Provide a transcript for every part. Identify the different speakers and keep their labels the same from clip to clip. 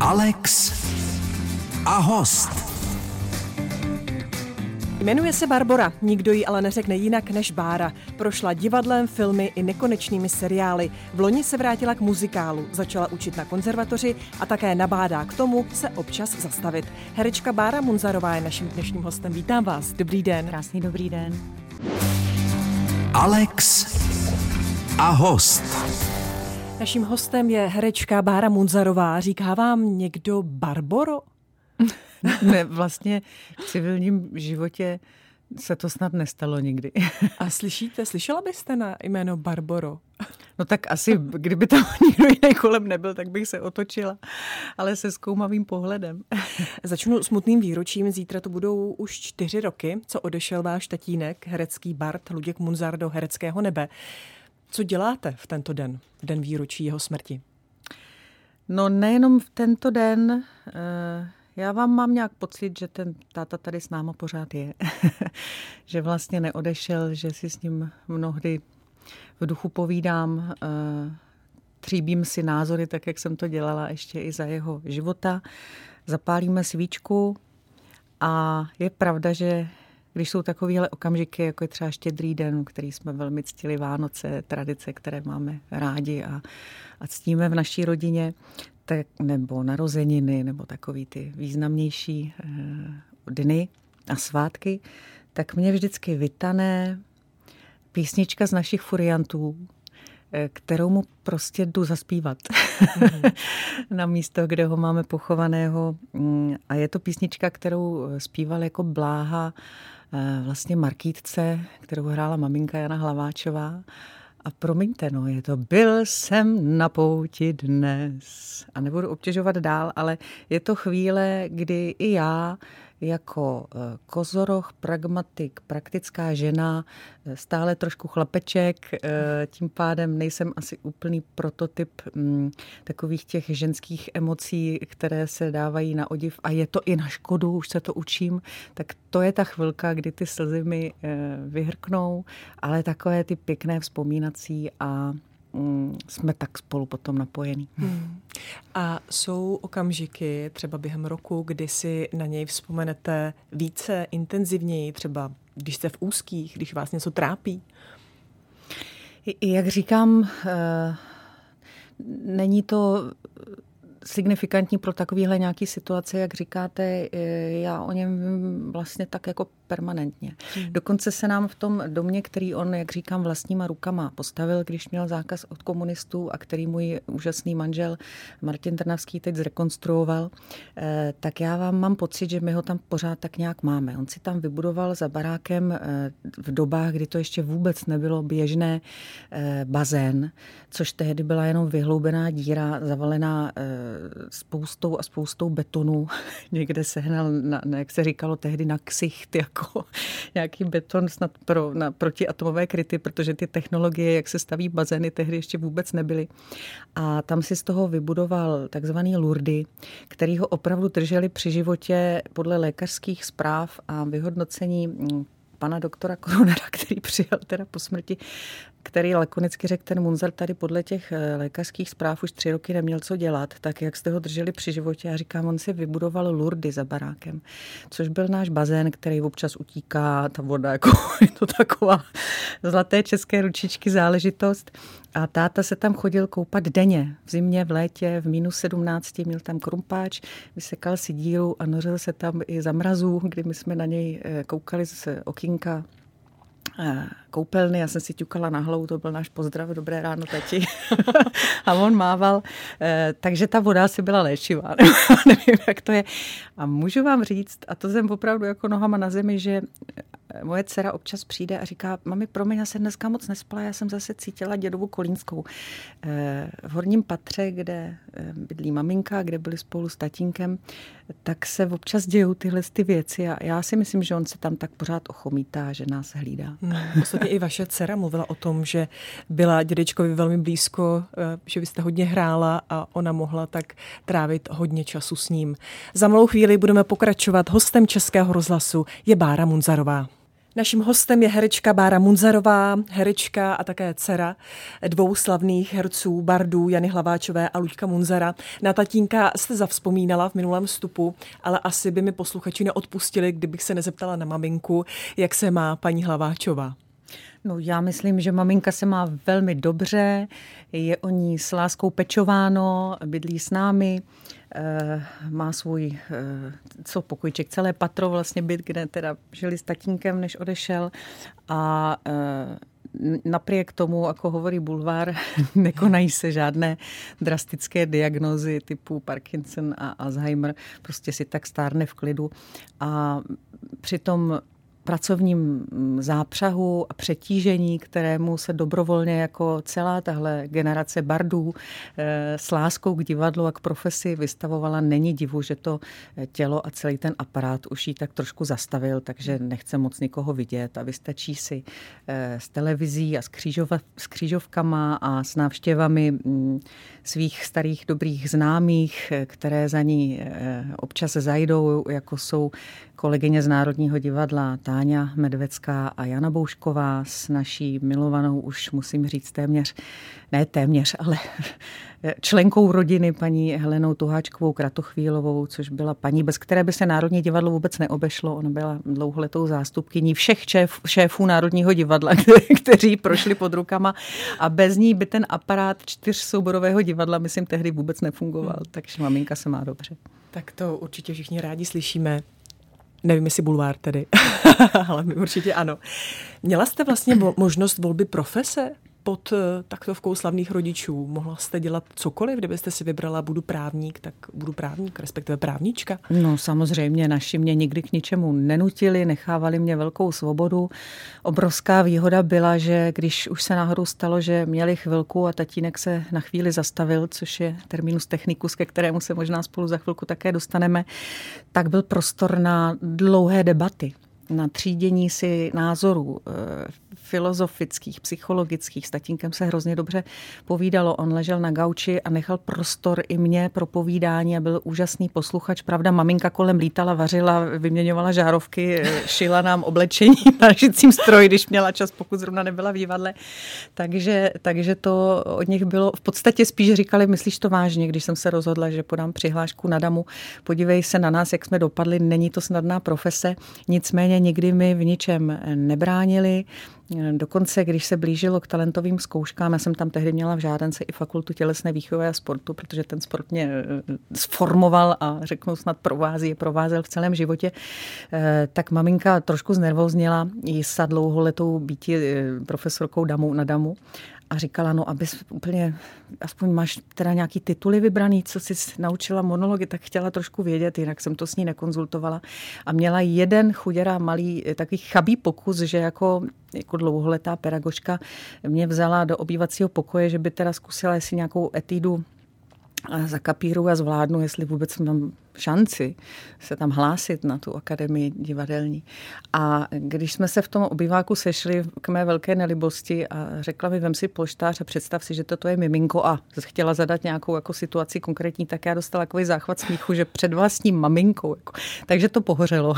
Speaker 1: Alex a host.
Speaker 2: Jmenuje se Barbora, nikdo ji ale neřekne jinak než Bára. Prošla divadlem, filmy i nekonečnými seriály. V loni se vrátila k muzikálu, začala učit na konzervatoři a také nabádá k tomu se občas zastavit. Herečka Bára Munzarová je naším dnešním hostem. Vítám vás. Dobrý den.
Speaker 3: Krásný dobrý den.
Speaker 1: Alex a host.
Speaker 2: Naším hostem je herečka Bára Munzarová. Říká vám někdo Barboro?
Speaker 3: ne, vlastně v civilním životě se to snad nestalo nikdy.
Speaker 2: A slyšíte, slyšela byste na jméno Barboro?
Speaker 3: No tak asi, kdyby tam nikdo jiný kolem nebyl, tak bych se otočila, ale se zkoumavým pohledem.
Speaker 2: Začnu smutným výročím. Zítra to budou už čtyři roky, co odešel váš tatínek, herecký Bart Luděk Munzar do hereckého nebe. Co děláte v tento den, v den výročí jeho smrti?
Speaker 3: No nejenom v tento den, já vám mám nějak pocit, že ten táta tady s náma pořád je. že vlastně neodešel, že si s ním mnohdy v duchu povídám, tříbím si názory, tak jak jsem to dělala ještě i za jeho života. Zapálíme svíčku a je pravda, že když jsou takovéhle okamžiky, jako je třeba štědrý den, který jsme velmi ctili Vánoce, tradice, které máme rádi a, a ctíme v naší rodině, tak, nebo narozeniny, nebo takový ty významnější eh, dny a svátky, tak mě vždycky vytané písnička z našich furiantů, eh, kterou mu prostě jdu zaspívat mm-hmm. na místo, kde ho máme pochovaného. Mm, a je to písnička, kterou zpíval jako bláha eh, vlastně Markýtce, kterou hrála maminka Jana Hlaváčová. A promiňte, no, je to byl jsem na pouti dnes. A nebudu obtěžovat dál, ale je to chvíle, kdy i já jako eh, kozoroch, pragmatik, praktická žena, eh, stále trošku chlapeček, eh, tím pádem nejsem asi úplný prototyp mm, takových těch ženských emocí, které se dávají na odiv. A je to i na škodu, už se to učím, tak to je ta chvilka, kdy ty slzy mi vyhrknou, ale takové ty pěkné vzpomínací a jsme tak spolu potom napojení. Hmm.
Speaker 2: A jsou okamžiky, třeba během roku, kdy si na něj vzpomenete více, intenzivněji, třeba když jste v úzkých, když vás něco trápí?
Speaker 3: Jak říkám, eh, není to signifikantní pro takovýhle nějaký situace, jak říkáte, eh, já o něm vlastně tak jako permanentně. Hmm. Dokonce se nám v tom domě, který on, jak říkám, vlastníma rukama postavil, když měl zákaz od komunistů a který můj úžasný manžel Martin Trnavský teď zrekonstruoval, eh, tak já vám mám pocit, že my ho tam pořád tak nějak máme. On si tam vybudoval za barákem eh, v dobách, kdy to ještě vůbec nebylo běžné, bazén, což tehdy byla jenom vyhloubená díra zavalená spoustou a spoustou betonu. Někde sehnal, na, jak se říkalo tehdy, na ksicht, jako nějaký beton snad pro, na protiatomové kryty, protože ty technologie, jak se staví bazény, tehdy ještě vůbec nebyly. A tam si z toho vybudoval takzvaný Lurdy, který ho opravdu drželi při životě podle lékařských zpráv a vyhodnocení mm, pana doktora Koronera, který přijel teda po smrti, který lakonicky řekl, ten Munzar tady podle těch eh, lékařských zpráv už tři roky neměl co dělat, tak jak jste ho drželi při životě, já říkám, on si vybudoval lurdy za barákem, což byl náš bazén, který občas utíká, ta voda, jako je to taková zlaté české ručičky záležitost. A táta se tam chodil koupat denně, v zimě, v létě, v minus 17, měl tam krumpáč, vysekal si díru a nořil se tam i za mrazů, kdy my jsme na něj eh, koukali z okýnka Eh, koupelny, já jsem si ťukala na hlavu, to byl náš pozdrav, dobré ráno tati. a on mával, eh, takže ta voda si byla léčivá, nevím, jak to je. A můžu vám říct, a to jsem opravdu jako nohama na zemi, že moje dcera občas přijde a říká, mami, promiň, já jsem dneska moc nespala, já jsem zase cítila dědovu kolínskou. Eh, v horním patře, kde eh, bydlí maminka, kde byli spolu s tatínkem, tak se občas dějou tyhle ty věci a já si myslím, že on se tam tak pořád ochomítá, že nás hlídá.
Speaker 2: Hmm, ostatně i vaše dcera mluvila o tom, že byla dědečkovi velmi blízko, eh, že vy jste hodně hrála a ona mohla tak trávit hodně času s ním. Za malou chvíli budeme pokračovat. Hostem Českého rozhlasu je Bára Munzarová. Naším hostem je herečka Bára Munzarová, herečka a také dcera dvou slavných herců, bardů Jany Hlaváčové a Luďka Munzara. Na tatínka jste zavzpomínala v minulém vstupu, ale asi by mi posluchači neodpustili, kdybych se nezeptala na maminku, jak se má paní Hlaváčová.
Speaker 3: No já myslím, že maminka se má velmi dobře, je o ní s láskou pečováno, bydlí s námi, eh, má svůj, eh, co pokojček, celé patro vlastně byt, kde teda žili s tatínkem, než odešel a eh, Napriek tomu, jako hovorí Bulvár, nekonají se žádné drastické diagnózy typu Parkinson a Alzheimer. Prostě si tak stárne v klidu. A přitom pracovním mm, zápřahu a přetížení, kterému se dobrovolně jako celá tahle generace bardů eh, s láskou k divadlu a k profesi vystavovala, není divu, že to eh, tělo a celý ten aparát už jí tak trošku zastavil, takže nechce moc nikoho vidět. A vystačí si eh, s televizí a s, s křížovkama a s návštěvami mm, svých starých dobrých známých, které za ní občas zajdou, jako jsou kolegyně z Národního divadla Táňa Medvecká a Jana Boušková s naší milovanou, už musím říct téměř, ne téměř, ale členkou rodiny paní Helenou Tuháčkovou Kratochvílovou, což byla paní, bez které by se Národní divadlo vůbec neobešlo. Ona byla dlouholetou zástupkyní všech šéf, šéfů Národního divadla, kteří prošli pod rukama a bez ní by ten aparát čtyřsouborového divadla, myslím, tehdy vůbec nefungoval. Takže maminka se má dobře.
Speaker 2: Tak to určitě všichni rádi slyšíme. Nevím, jestli bulvár tedy, ale my určitě ano. Měla jste vlastně možnost volby profese? Pod eh, taktovkou slavných rodičů. Mohla jste dělat cokoliv, kdybyste si vybrala budu právník, tak budu právník, respektive právnička?
Speaker 3: No samozřejmě, naši mě nikdy k ničemu nenutili, nechávali mě velkou svobodu. Obrovská výhoda byla, že když už se náhodou stalo, že měli chvilku a tatínek se na chvíli zastavil, což je terminus technicus, ke kterému se možná spolu za chvilku také dostaneme, tak byl prostor na dlouhé debaty na třídění si názorů eh, filozofických, psychologických. S tatínkem se hrozně dobře povídalo. On ležel na gauči a nechal prostor i mě pro povídání a byl úžasný posluchač. Pravda, maminka kolem lítala, vařila, vyměňovala žárovky, eh, šila nám oblečení na šicím stroji, když měla čas, pokud zrovna nebyla v divadle. Takže, takže to od nich bylo v podstatě spíš říkali, myslíš to vážně, když jsem se rozhodla, že podám přihlášku na damu. Podívej se na nás, jak jsme dopadli, není to snadná profese. Nicméně nikdy mi v ničem nebránili. Dokonce, když se blížilo k talentovým zkouškám, já jsem tam tehdy měla v žádance i fakultu tělesné výchovy a sportu, protože ten sport mě eh, sformoval a řeknu snad provází, je provázel v celém životě, eh, tak maminka trošku znervozněla jí sa dlouholetou býti eh, profesorkou damu na damu a říkala, no abys úplně, aspoň máš teda nějaký tituly vybraný, co jsi naučila monology, tak chtěla trošku vědět, jinak jsem to s ní nekonzultovala. A měla jeden chuděra malý, takový chabý pokus, že jako, jako dlouholetá pedagožka mě vzala do obývacího pokoje, že by teda zkusila jestli nějakou etídu zakapíru a zvládnu, jestli vůbec mám šanci se tam hlásit na tu akademii divadelní. A když jsme se v tom obyváku sešli k mé velké nelibosti a řekla mi, vem si polštář a představ si, že toto je miminko a chtěla zadat nějakou jako situaci konkrétní, tak já dostala takový záchvat smíchu, že před vlastním maminkou. Jako. Takže to pohořelo.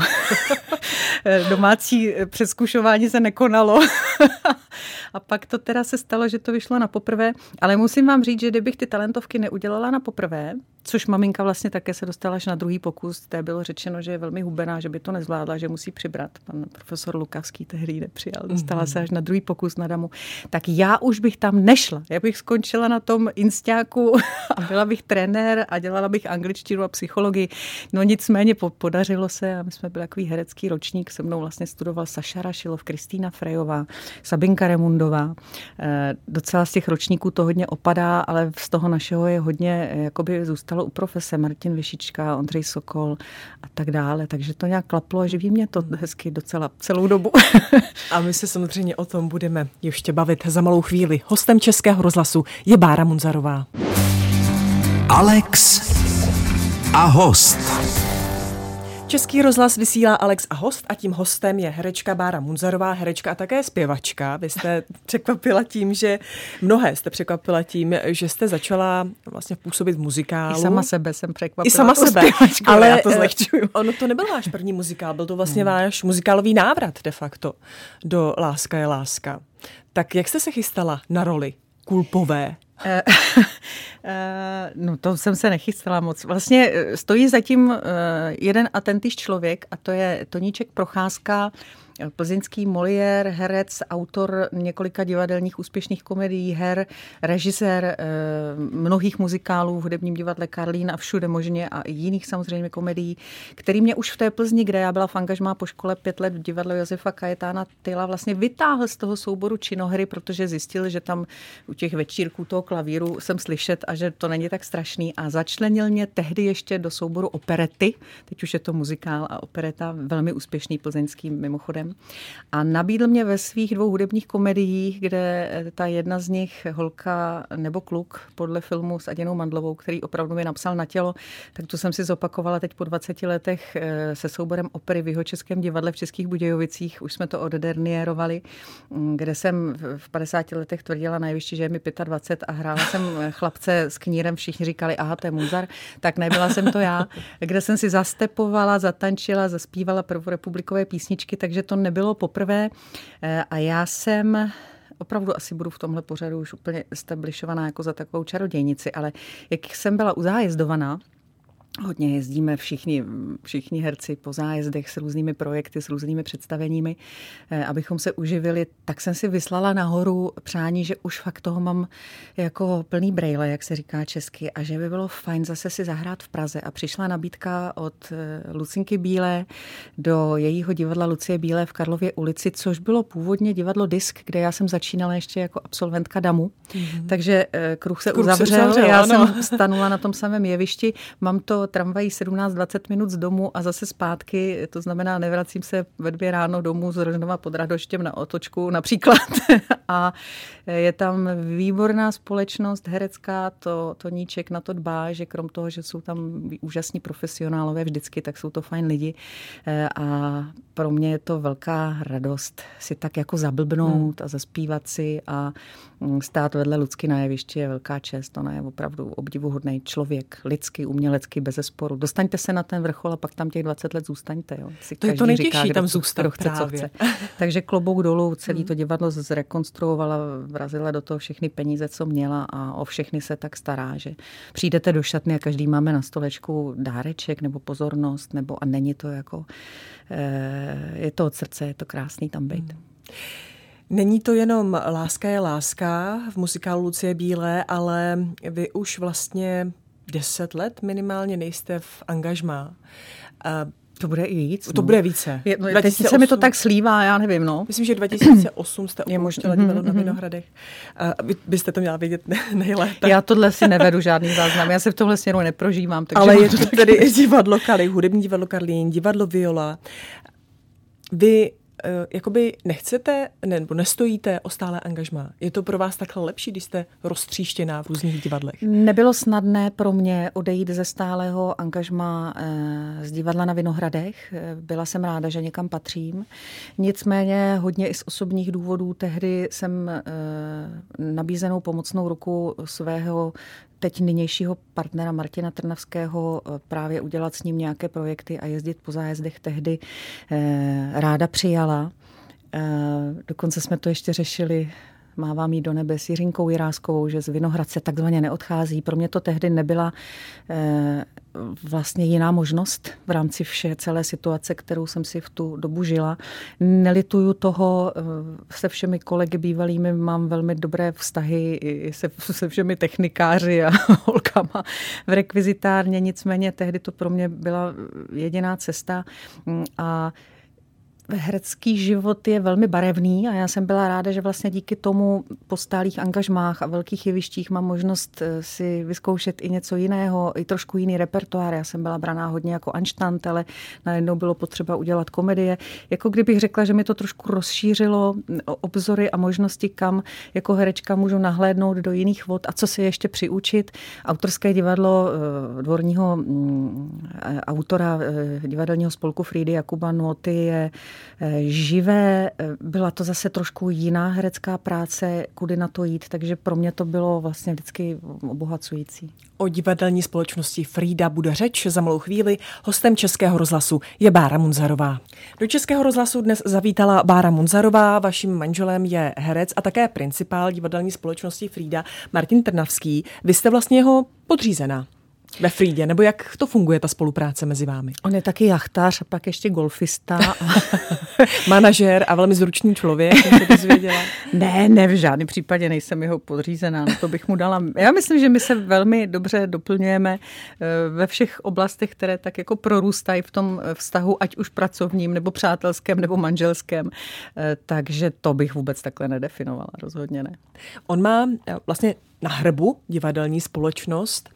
Speaker 3: Domácí přeskušování se nekonalo. a pak to teda se stalo, že to vyšlo na poprvé. Ale musím vám říct, že kdybych ty talentovky neudělala na poprvé, což maminka vlastně také se dostala až na druhý pokus, té bylo řečeno, že je velmi hubená, že by to nezvládla, že musí přibrat. Pan profesor Lukavský tehdy nepřijal, dostala se až na druhý pokus na damu. Tak já už bych tam nešla. Já bych skončila na tom instáku a byla bych trenér a dělala bych angličtinu a psychologii. No nicméně podařilo se a my jsme byli takový herecký ročník. Se mnou vlastně studoval Saša Rašilov, Kristýna Frejová, Sabinka Remundová. E, docela z těch ročníků to hodně opadá, ale z toho našeho je hodně, jakoby zůstalo u profese Martin Vyšička, Ondřej Sokol a tak dále. Takže to nějak klaplo a živí mě to hezky docela celou dobu.
Speaker 2: a my se samozřejmě o tom budeme ještě bavit za malou chvíli. Hostem Českého rozhlasu je Bára Munzarová.
Speaker 1: Alex a host.
Speaker 2: Český rozhlas vysílá Alex a host a tím hostem je herečka Bára Munzarová, herečka a také zpěvačka. Vy jste překvapila tím, že mnohé jste překvapila tím, že jste začala vlastně působit v muzikálu.
Speaker 3: I sama sebe jsem překvapila.
Speaker 2: I sama sebe,
Speaker 3: ale já to
Speaker 2: eh,
Speaker 3: zlehčuju.
Speaker 2: Ono to nebyl váš první muzikál, byl to vlastně hmm. váš muzikálový návrat de facto do Láska je láska. Tak jak jste se chystala na roli kulpové?
Speaker 3: Eh, eh, no to jsem se nechystala moc. Vlastně eh, stojí zatím jeden a tentýž člověk a to je Toníček Procházka, plzeňský Molière, herec, autor několika divadelních úspěšných komedií, her, režisér mnohých muzikálů v hudebním divadle Karlín a všude možně a i jiných samozřejmě komedií, který mě už v té Plzni, kde já byla v angažmá po škole pět let v divadle Josefa Kajetána Tyla, vlastně vytáhl z toho souboru činohry, protože zjistil, že tam u těch večírků toho klavíru jsem slyšet a že to není tak strašný. A začlenil mě tehdy ještě do souboru operety, teď už je to muzikál a opereta, velmi úspěšný plzeňský mimochodem. A nabídl mě ve svých dvou hudebních komediích, kde ta jedna z nich, Holka nebo kluk, podle filmu s Aděnou Mandlovou, který opravdu mi napsal na tělo, tak tu jsem si zopakovala teď po 20 letech eh, se souborem opery v jeho českém divadle v Českých Budějovicích. Už jsme to oddernierovali, mm, kde jsem v 50 letech tvrdila najvyšší, že je mi 25 a hrála jsem chlapce s knírem, všichni říkali, aha, to je Muzar, tak nebyla jsem to já, kde jsem si zastepovala, zatančila, zaspívala prvorepublikové písničky, takže to nebylo poprvé. Eh, a já jsem opravdu asi budu v tomhle pořadu už úplně establishovaná jako za takovou čarodějnici, ale jak jsem byla uzájezdovaná, Hodně jezdíme všichni, všichni herci po zájezdech s různými projekty, s různými představeními, eh, abychom se uživili. Tak jsem si vyslala nahoru přání, že už fakt toho mám jako plný brejle, jak se říká česky, a že by bylo fajn zase si zahrát v Praze. A přišla nabídka od eh, Lucinky Bílé do jejího divadla Lucie Bílé v Karlově ulici, což bylo původně divadlo Disk, kde já jsem začínala ještě jako absolventka DAMu. Mm-hmm. Takže eh, kruh se kruh uzavřel, se uzavřel já ano. jsem stanula na tom samém jevišti. Mám to tramvají 17-20 minut z domu a zase zpátky, to znamená, nevracím se ve dvě ráno domů z Rožnova pod Radoštěm na otočku například. a je tam výborná společnost herecká, to, to Níček na to dbá, že krom toho, že jsou tam úžasní profesionálové vždycky, tak jsou to fajn lidi e, a pro mě je to velká radost si tak jako zablbnout hmm. a zaspívat si a mm, stát vedle Lucky na jevišti je velká čest. Ona je opravdu obdivuhodný člověk, lidsky, umělecky, bez sporu. Dostaňte se na ten vrchol a pak tam těch 20 let zůstaňte. Jo.
Speaker 2: Si to je to nejtěžší, říká, tam zůstat chce.
Speaker 3: Co chce. Takže klobouk dolů, celý hmm. to divadlo zrekonstruovala, vrazila do toho všechny peníze, co měla a o všechny se tak stará, že přijdete do šatny a každý máme na stolečku dáreček nebo pozornost, nebo a není to jako, eh, je to od srdce, je to krásný tam být. Hmm.
Speaker 2: Není to jenom Láska je láska v muzikálu Lucie Bílé, ale vy už vlastně deset let minimálně nejste v angažmá.
Speaker 3: A to bude i víc.
Speaker 2: To no. bude více.
Speaker 3: Je, no, 2008, teď se mi to tak slívá, já nevím, no.
Speaker 2: Myslím, že 2008 jste opouštěla divadlo mm, na Vinohradech. A vy byste to měla vědět nejlépe.
Speaker 3: Já tohle si nevedu žádný záznam, já se v tomhle směru neprožívám.
Speaker 2: Takže Ale je to tedy divadlo Kali, hudební divadlo Karlín, divadlo Viola. Vy jakoby nechcete nebo nestojíte o stále angažmá. Je to pro vás takhle lepší, když jste roztříštěná v různých divadlech?
Speaker 3: Nebylo snadné pro mě odejít ze stálého angažma eh, z divadla na Vinohradech. Eh, byla jsem ráda, že někam patřím. Nicméně hodně i z osobních důvodů tehdy jsem nabízenou pomocnou ruku svého teď nynějšího partnera Martina Trnavského eh, právě udělat s ním nějaké projekty a jezdit po zájezdech tehdy eh, ráda přijala. Eh, dokonce jsme to ještě řešili mávám jí do nebe s Jiřinkou Jiráskovou, že z Vinohradce takzvaně neodchází. Pro mě to tehdy nebyla eh, vlastně jiná možnost v rámci vše celé situace, kterou jsem si v tu dobu žila. Nelituju toho, eh, se všemi kolegy bývalými mám velmi dobré vztahy se, se všemi technikáři a holkama v rekvizitárně, nicméně tehdy to pro mě byla jediná cesta a herecký život je velmi barevný a já jsem byla ráda, že vlastně díky tomu po stálých angažmách a velkých jevištích mám možnost eh, si vyzkoušet i něco jiného, i trošku jiný repertoár. Já jsem byla braná hodně jako anštant, ale najednou bylo potřeba udělat komedie. Jako kdybych řekla, že mi to trošku rozšířilo obzory a možnosti, kam jako herečka můžu nahlédnout do jiných vod a co se ještě přiučit. Autorské divadlo eh, dvorního mm, autora divadelního spolku Friedy Jakuba Noty je Eh, živé. Eh, byla to zase trošku jiná herecká práce, kudy na to jít, takže pro mě to bylo vlastně vždycky obohacující.
Speaker 2: O divadelní společnosti Frida bude řeč za malou chvíli. Hostem Českého rozhlasu je Bára Munzarová. Do Českého rozhlasu dnes zavítala Bára Munzarová, vaším manželem je herec a také principál divadelní společnosti Frida Martin Trnavský. Vy jste vlastně jeho podřízená ve Frídě, nebo jak to funguje, ta spolupráce mezi vámi?
Speaker 3: On je taky jachtař a pak ještě golfista.
Speaker 2: Manažer a velmi zručný člověk, jsem se
Speaker 3: ne, ne, v žádném případě nejsem jeho podřízená, no to bych mu dala. Já myslím, že my se velmi dobře doplňujeme eh, ve všech oblastech, které tak jako prorůstají v tom vztahu, ať už pracovním, nebo přátelském, nebo manželském. Eh, takže to bych vůbec takhle nedefinovala, rozhodně ne.
Speaker 2: On má eh, vlastně na hrbu divadelní společnost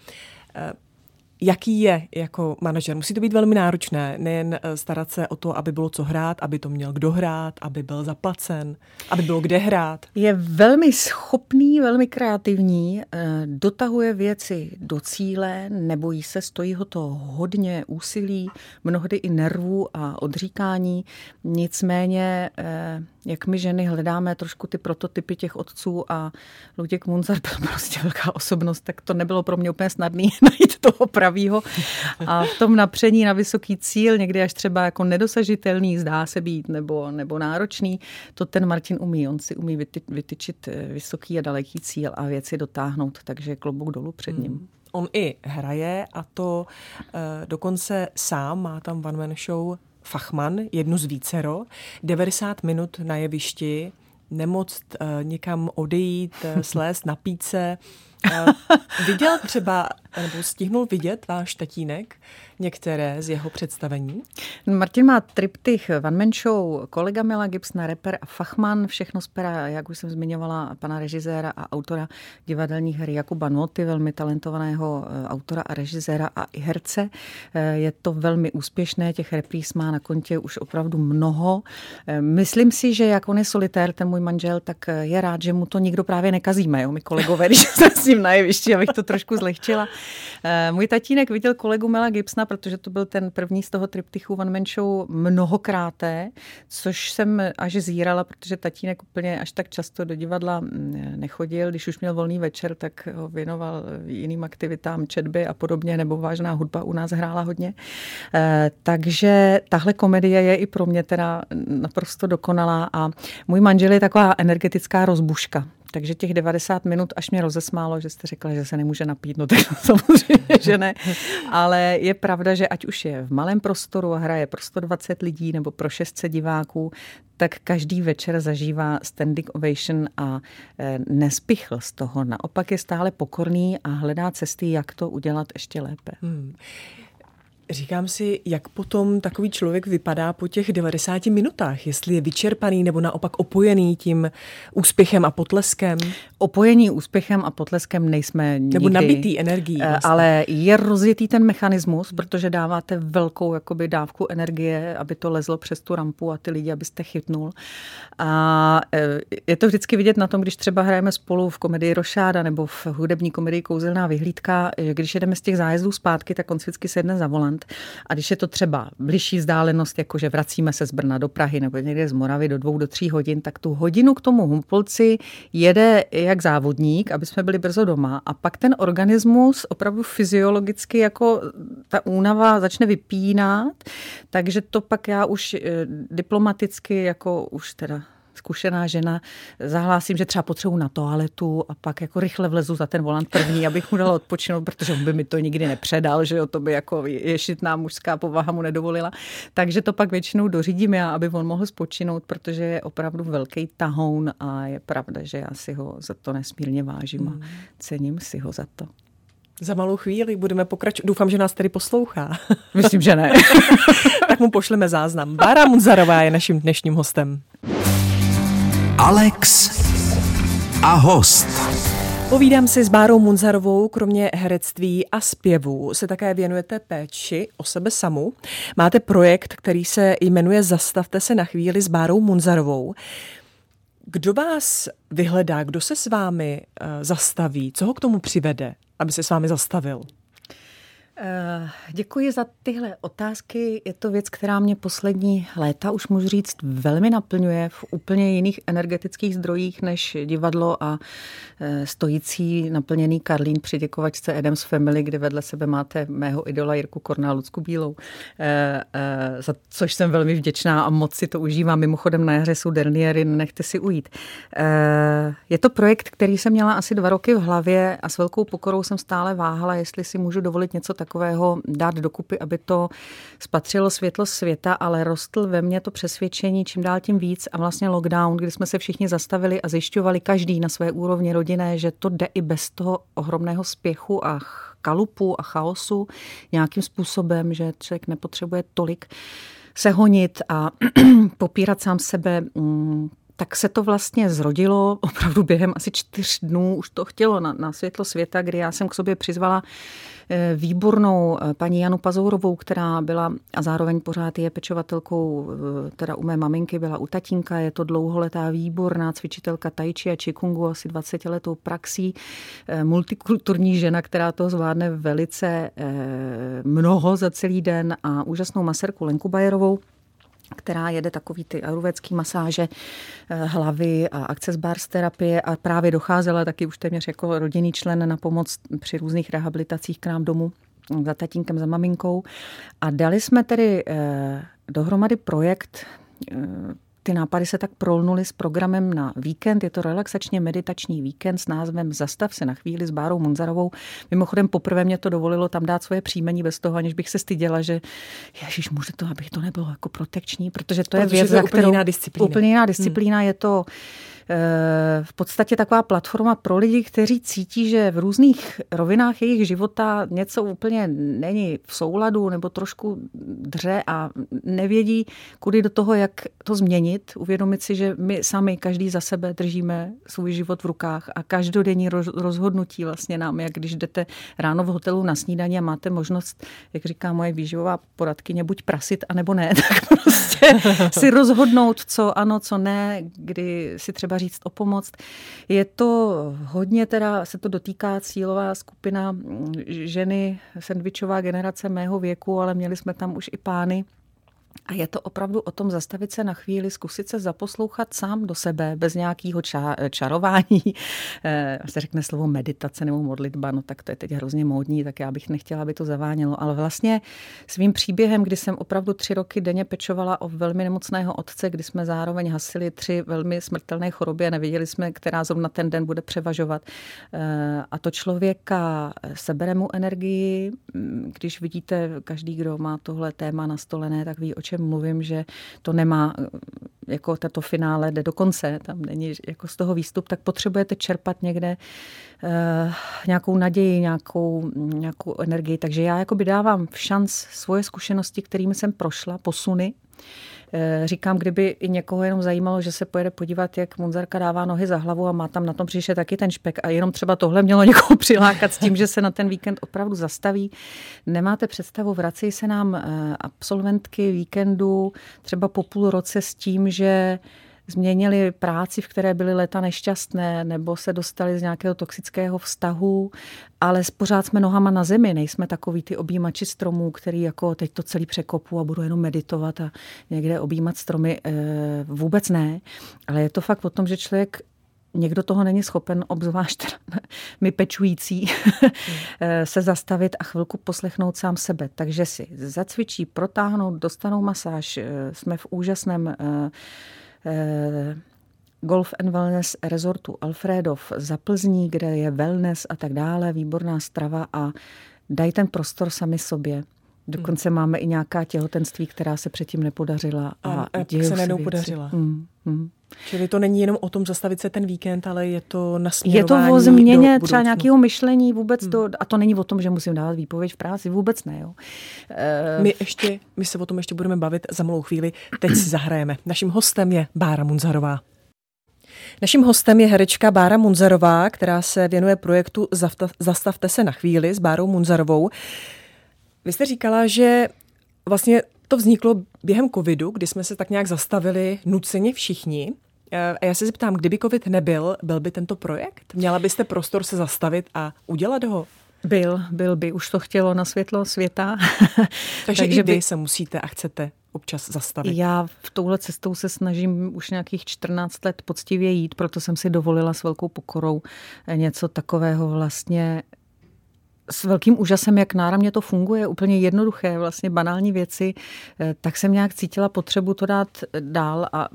Speaker 2: jaký je jako manažer. Musí to být velmi náročné, nejen eh, starat se o to, aby bylo co hrát, aby to měl kdo hrát, aby byl zaplacen, aby bylo kde hrát.
Speaker 3: Je velmi schopný, velmi kreativní, eh, dotahuje věci do cíle, nebojí se, stojí ho to hodně úsilí, mnohdy i nervů a odříkání. Nicméně eh, jak my ženy hledáme trošku ty prototypy těch otců a Luděk Munzar byl prostě velká osobnost, tak to nebylo pro mě úplně snadné najít toho pravýho. A v tom napření na vysoký cíl, někdy až třeba jako nedosažitelný, zdá se být, nebo, nebo náročný, to ten Martin umí. On si umí vyty, vytyčit eh, vysoký a daleký cíl a věci dotáhnout, takže klobouk dolů před ním. Hmm.
Speaker 2: On i hraje a to e, dokonce sám má tam one man show Fachman, jednu z vícero, 90 minut na jevišti, nemoct uh, někam odejít, slést, napít se. Uh, viděl třeba, nebo stihnul vidět váš tatínek některé z jeho představení?
Speaker 3: Martin má triptych One Man Show, kolega Mila Gibsona, reper a Fachman, všechno z pera, jak už jsem zmiňovala, pana režiséra a autora divadelních her Jakuba Noty, velmi talentovaného eh, autora a režiséra a i herce. Eh, je to velmi úspěšné, těch repríz má na kontě už opravdu mnoho. Eh, myslím si, že jak on je solitér, ten můj manžel, tak je rád, že mu to nikdo právě nekazíme, jo, my kolegové, když ním na jevišti, abych to trošku zlehčila. Můj tatínek viděl kolegu Mela Gibsona protože to byl ten první z toho triptychu One Man Show mnohokráté, což jsem až zírala, protože tatínek úplně až tak často do divadla mm, nechodil. Když už měl volný večer, tak ho věnoval jiným aktivitám, četby a podobně, nebo vážná hudba u nás hrála hodně. Eh, takže tahle komedie je i pro mě teda naprosto dokonalá a můj manžel je taková energetická rozbuška. Takže těch 90 minut až mě rozesmálo, že jste řekla, že se nemůže napít, no tak samozřejmě, že ne. Ale je pravda, že ať už je v malém prostoru a hraje pro 120 lidí nebo pro 600 diváků, tak každý večer zažívá standing ovation a e, nespichl z toho. Naopak je stále pokorný a hledá cesty, jak to udělat ještě lépe. Hmm.
Speaker 2: Říkám si, jak potom takový člověk vypadá po těch 90 minutách, jestli je vyčerpaný nebo naopak opojený tím úspěchem a potleskem.
Speaker 3: Opojení úspěchem a potleskem nejsme nikdy.
Speaker 2: Nebo nabitý energií.
Speaker 3: Eh, vlastně. Ale je rozjetý ten mechanismus, protože dáváte velkou jakoby, dávku energie, aby to lezlo přes tu rampu a ty lidi, abyste chytnul. A eh, je to vždycky vidět na tom, když třeba hrajeme spolu v komedii Rošáda nebo v hudební komedii Kouzelná vyhlídka, když jedeme z těch zájezdů zpátky, tak on vždycky sedne za volant moment. A když je to třeba bližší vzdálenost, jako že vracíme se z Brna do Prahy nebo někde z Moravy do dvou, do tří hodin, tak tu hodinu k tomu Humpolci jede jak závodník, aby jsme byli brzo doma. A pak ten organismus opravdu fyziologicky jako ta únava začne vypínat, takže to pak já už eh, diplomaticky jako už teda zkušená žena, zahlásím, že třeba potřebuji na toaletu a pak jako rychle vlezu za ten volant první, abych mu dala odpočinout, protože on by mi to nikdy nepředal, že jo, to by jako ješitná mužská povaha mu nedovolila. Takže to pak většinou dořídím já, aby on mohl spočinout, protože je opravdu velký tahoun a je pravda, že já si ho za to nesmírně vážím a hmm. cením si ho za to.
Speaker 2: Za malou chvíli budeme pokračovat. Doufám, že nás tady poslouchá.
Speaker 3: Myslím, že ne.
Speaker 2: tak mu pošleme záznam. Bára Munzarová je naším dnešním hostem.
Speaker 1: Alex a host.
Speaker 2: Povídám si s Bárou Munzarovou, kromě herectví a zpěvu se také věnujete péči o sebe samu. Máte projekt, který se jmenuje Zastavte se na chvíli s Bárou Munzarovou. Kdo vás vyhledá, kdo se s vámi uh, zastaví, co ho k tomu přivede, aby se s vámi zastavil?
Speaker 3: Eh, děkuji za tyhle otázky. Je to věc, která mě poslední léta, už můžu říct, velmi naplňuje v úplně jiných energetických zdrojích než divadlo a eh, stojící naplněný Karlín při děkovačce Adams Family, kde vedle sebe máte mého idola Jirku Korná Lucku Bílou, eh, za což jsem velmi vděčná a moc si to užívám. Mimochodem na jaře jsou Derniery, nechte si ujít. Je to projekt, který jsem měla asi dva roky v hlavě a s velkou pokorou jsem stále váhala, jestli si můžu dovolit něco tak takového dát dokupy, aby to spatřilo světlo světa, ale rostl ve mně to přesvědčení čím dál tím víc a vlastně lockdown, kdy jsme se všichni zastavili a zjišťovali každý na své úrovni rodinné, že to jde i bez toho ohromného spěchu a kalupu a chaosu nějakým způsobem, že člověk nepotřebuje tolik se honit a popírat sám sebe mm, tak se to vlastně zrodilo opravdu během asi čtyř dnů. Už to chtělo na, na světlo světa, kdy já jsem k sobě přizvala eh, výbornou eh, paní Janu Pazourovou, která byla a zároveň pořád je pečovatelkou, eh, teda u mé maminky byla u tatínka, je to dlouholetá výborná cvičitelka tajči a čikungu, asi 20 letou praxí, multikulturní žena, která to zvládne velice mnoho za celý den a úžasnou maserku Lenku Bajerovou, která jede takový ty ayurvédský masáže eh, hlavy a access bars terapie a právě docházela taky už téměř jako rodinný člen na pomoc při různých rehabilitacích k nám domů za tatínkem, za maminkou. A dali jsme tedy eh, dohromady projekt eh, ty nápady se tak prolnuly s programem na víkend. Je to relaxačně meditační víkend s názvem Zastav se na chvíli s Bárou Munzarovou. Mimochodem poprvé mě to dovolilo tam dát svoje příjmení bez toho, aniž bych se styděla, že ježiš, může to, aby to nebylo jako protekční, protože to
Speaker 2: protože
Speaker 3: je věc,
Speaker 2: to je úplně jiná disciplína.
Speaker 3: Úplně jiná disciplína. Hmm. Je to v podstatě taková platforma pro lidi, kteří cítí, že v různých rovinách jejich života něco úplně není v souladu nebo trošku dře a nevědí, kudy do toho, jak to změnit. Uvědomit si, že my sami, každý za sebe držíme svůj život v rukách a každodenní rozhodnutí vlastně nám, jak když jdete ráno v hotelu na snídaní a máte možnost, jak říká moje výživová poradkyně, buď prasit, anebo ne, tak prostě si rozhodnout, co ano, co ne, kdy si třeba říct o pomoc. Je to hodně teda, se to dotýká cílová skupina mm, ženy, sandvičová generace mého věku, ale měli jsme tam už i pány, a je to opravdu o tom zastavit se na chvíli, zkusit se zaposlouchat sám do sebe, bez nějakého ča- čarování. E, se řekne slovo meditace nebo modlitba, no tak to je teď hrozně módní, tak já bych nechtěla, aby to zavánělo. Ale vlastně svým příběhem, kdy jsem opravdu tři roky denně pečovala o velmi nemocného otce, kdy jsme zároveň hasili tři velmi smrtelné choroby a nevěděli jsme, která zrovna ten den bude převažovat. E, a to člověka sebere mu energii, když vidíte, každý, kdo má tohle téma nastolené, tak ví, o čem mluvím, že to nemá, jako tato finále jde do konce, tam není jako z toho výstup, tak potřebujete čerpat někde uh, nějakou naději, nějakou, nějakou energii. Takže já jako by dávám v šanc svoje zkušenosti, kterými jsem prošla, posuny, Eh, říkám, kdyby i někoho jenom zajímalo, že se pojede podívat, jak Munzarka dává nohy za hlavu a má tam na tom příště taky ten špek a jenom třeba tohle mělo někoho přilákat s tím, že se na ten víkend opravdu zastaví. Nemáte představu, vrací se nám eh, absolventky víkendu třeba po půl roce s tím, že změnili práci, v které byly leta nešťastné, nebo se dostali z nějakého toxického vztahu, ale pořád jsme nohama na zemi, nejsme takový ty objímači stromů, který jako teď to celý překopu a budu jenom meditovat a někde objímat stromy. E, vůbec ne, ale je to fakt o tom, že člověk někdo toho není schopen, obzvlášť my pečující, se zastavit a chvilku poslechnout sám sebe. Takže si zacvičí, protáhnout, dostanou masáž. Eh, jsme v úžasném eh, Eh, Golf and Wellness Resortu Alfredov za Plzní, kde je wellness a tak dále, výborná strava a dají ten prostor sami sobě. Dokonce hmm. máme i nějaká těhotenství, která se předtím nepodařila.
Speaker 2: A, a, a se nenou podařila. Hmm. Hmm. Čili to není jenom o tom zastavit se ten víkend, ale je to nasměrování
Speaker 3: Je to o změně třeba nějakého myšlení vůbec hmm. to, a to není o tom, že musím dávat výpověď v práci, vůbec ne. Jo.
Speaker 2: Uh, my, ještě, my se o tom ještě budeme bavit za malou chvíli, teď si zahrajeme. Naším hostem je Bára Munzarová. Naším hostem je herečka Bára Munzarová, která se věnuje projektu Zastavte se na chvíli s Bárou Munzarovou. Vy jste říkala, že vlastně to vzniklo během covidu, kdy jsme se tak nějak zastavili nuceně všichni. Eh, a já se zeptám, kdyby covid nebyl, byl by tento projekt? Měla byste prostor se zastavit a udělat ho?
Speaker 3: Byl, byl by. Už to chtělo na světlo světa.
Speaker 2: Takže, Takže i vy by... se musíte a chcete občas zastavit.
Speaker 3: Já v touhle cestou se snažím už nějakých 14 let poctivě jít, proto jsem si dovolila s velkou pokorou něco takového vlastně s velkým úžasem, jak náramně to funguje, úplně jednoduché, vlastně banální věci, eh, tak jsem nějak cítila potřebu to dát dál a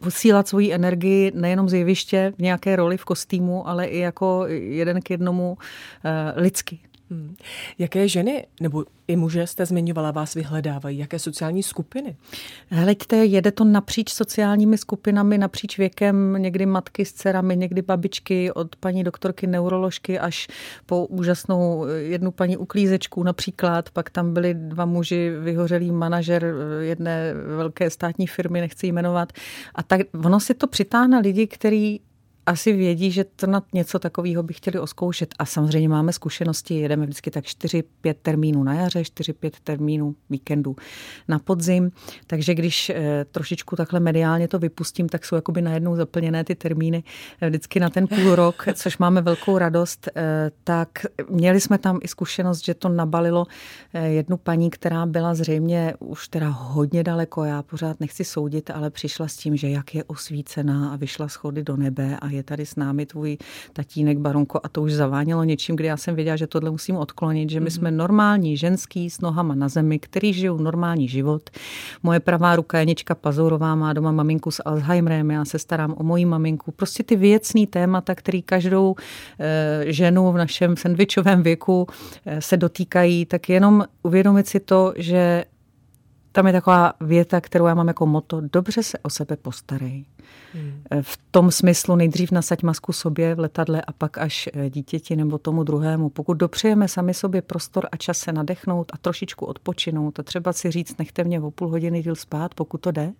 Speaker 3: posílat svoji energii nejenom z jeviště v nějaké roli v kostýmu, ale i jako jeden k jednomu eh, lidsky. Hmm.
Speaker 2: Jaké ženy nebo i muže jste zmiňovala, vás vyhledávají? Jaké sociální skupiny?
Speaker 3: Hleďte, jede to napříč sociálními skupinami, napříč věkem, někdy matky s dcerami, někdy babičky, od paní doktorky neuroložky až po úžasnou jednu paní uklízečku například. Pak tam byli dva muži, vyhořelý manažer jedné velké státní firmy, nechci jmenovat. A tak ono si to přitáhne lidi, kteří asi vědí, že to na něco takového by chtěli oskoušet. A samozřejmě máme zkušenosti, jedeme vždycky tak 4-5 termínů na jaře, 4-5 termínů víkendu na podzim. Takže když eh, trošičku takhle mediálně to vypustím, tak jsou jakoby najednou zaplněné ty termíny eh, vždycky na ten půl rok, což máme velkou radost. Eh, tak měli jsme tam i zkušenost, že to nabalilo jednu paní, která byla zřejmě už teda hodně daleko. Já pořád nechci soudit, ale přišla s tím, že jak je osvícená a vyšla schody do nebe a je tady s námi tvůj tatínek Baronko a to už zavánělo něčím, kdy já jsem věděla, že tohle musím odklonit, že my mhm. jsme normální ženský s nohama na zemi, který žijou normální život. Moje pravá ruka Janička Pazourová má doma maminku s Alzheimerem, já se starám o moji maminku. Prostě ty věcný témata, který každou e, ženu v našem sandvičovém věku e, se dotýkají, tak jenom uvědomit si to, že tam je taková věta, kterou já mám jako moto, dobře se o sebe postarej. Hmm. V tom smyslu nejdřív nasaď masku sobě v letadle a pak až eh, dítěti nebo tomu druhému. Pokud dopřejeme sami sobě prostor a čas se nadechnout a trošičku odpočinout a třeba si říct, nechte mě o půl hodiny díl spát, pokud to jde,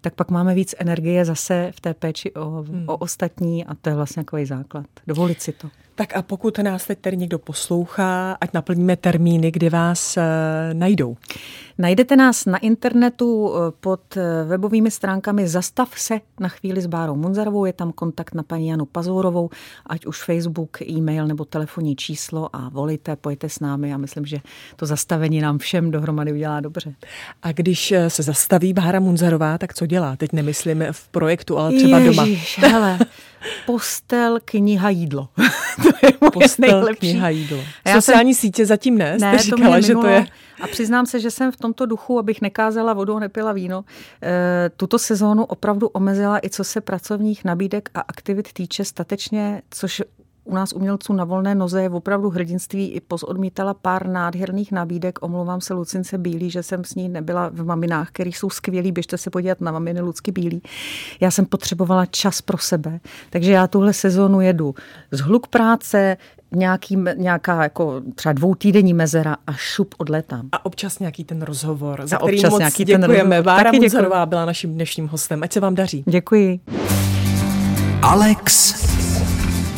Speaker 3: tak pak máme víc energie zase v té péči o, hmm. o ostatní a to je vlastně takový základ. Dovolit si to.
Speaker 2: Tak a pokud nás teď tady někdo poslouchá, ať naplníme termíny, kdy vás uh, najdou.
Speaker 3: Najdete nás na internetu eh, pod eh, webovými stránkami Zastav se na chvíli s Bárou Munzarovou, je tam kontakt na paní Janu Pazourovou, ať už Facebook, e-mail nebo telefonní číslo a volíte, pojďte s námi. Já myslím, že to zastavení nám všem dohromady udělá dobře.
Speaker 2: A když se zastaví Bára Munzarová, tak co dělá? Teď nemyslím v projektu, ale třeba
Speaker 3: Ježiš, doma. Hele, postel, kniha, jídlo. to je moje
Speaker 2: postel,
Speaker 3: nejlepší.
Speaker 2: kniha, jídlo. Já Sociální jsem... sítě zatím ne,
Speaker 3: ne
Speaker 2: jste říkala,
Speaker 3: to
Speaker 2: že to je...
Speaker 3: A přiznám se, že jsem v tomto duchu, abych nekázala vodu a nepila víno, eh, tuto sezónu opravdu omezila i co se pracovních nabídek a aktivit týče statečně, což u nás umělců na volné noze je opravdu hrdinství. I pozodmítala pár nádherných nabídek. Omlouvám se Lucince Bílý, že jsem s ní nebyla v maminách, které jsou skvělý. Běžte se podívat na maminy Lucky Bílý. Já jsem potřebovala čas pro sebe, takže já tuhle sezónu jedu z hluk práce, nějaký, nějaká jako třeba dvoutýdenní mezera a šup odletám.
Speaker 2: A občas nějaký ten rozhovor, za a který občas moc nějaký děkujeme. Ten rozhovor. Bára Munzarová byla naším dnešním hostem. Ať se vám daří.
Speaker 3: Děkuji.
Speaker 1: Alex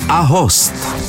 Speaker 1: a host.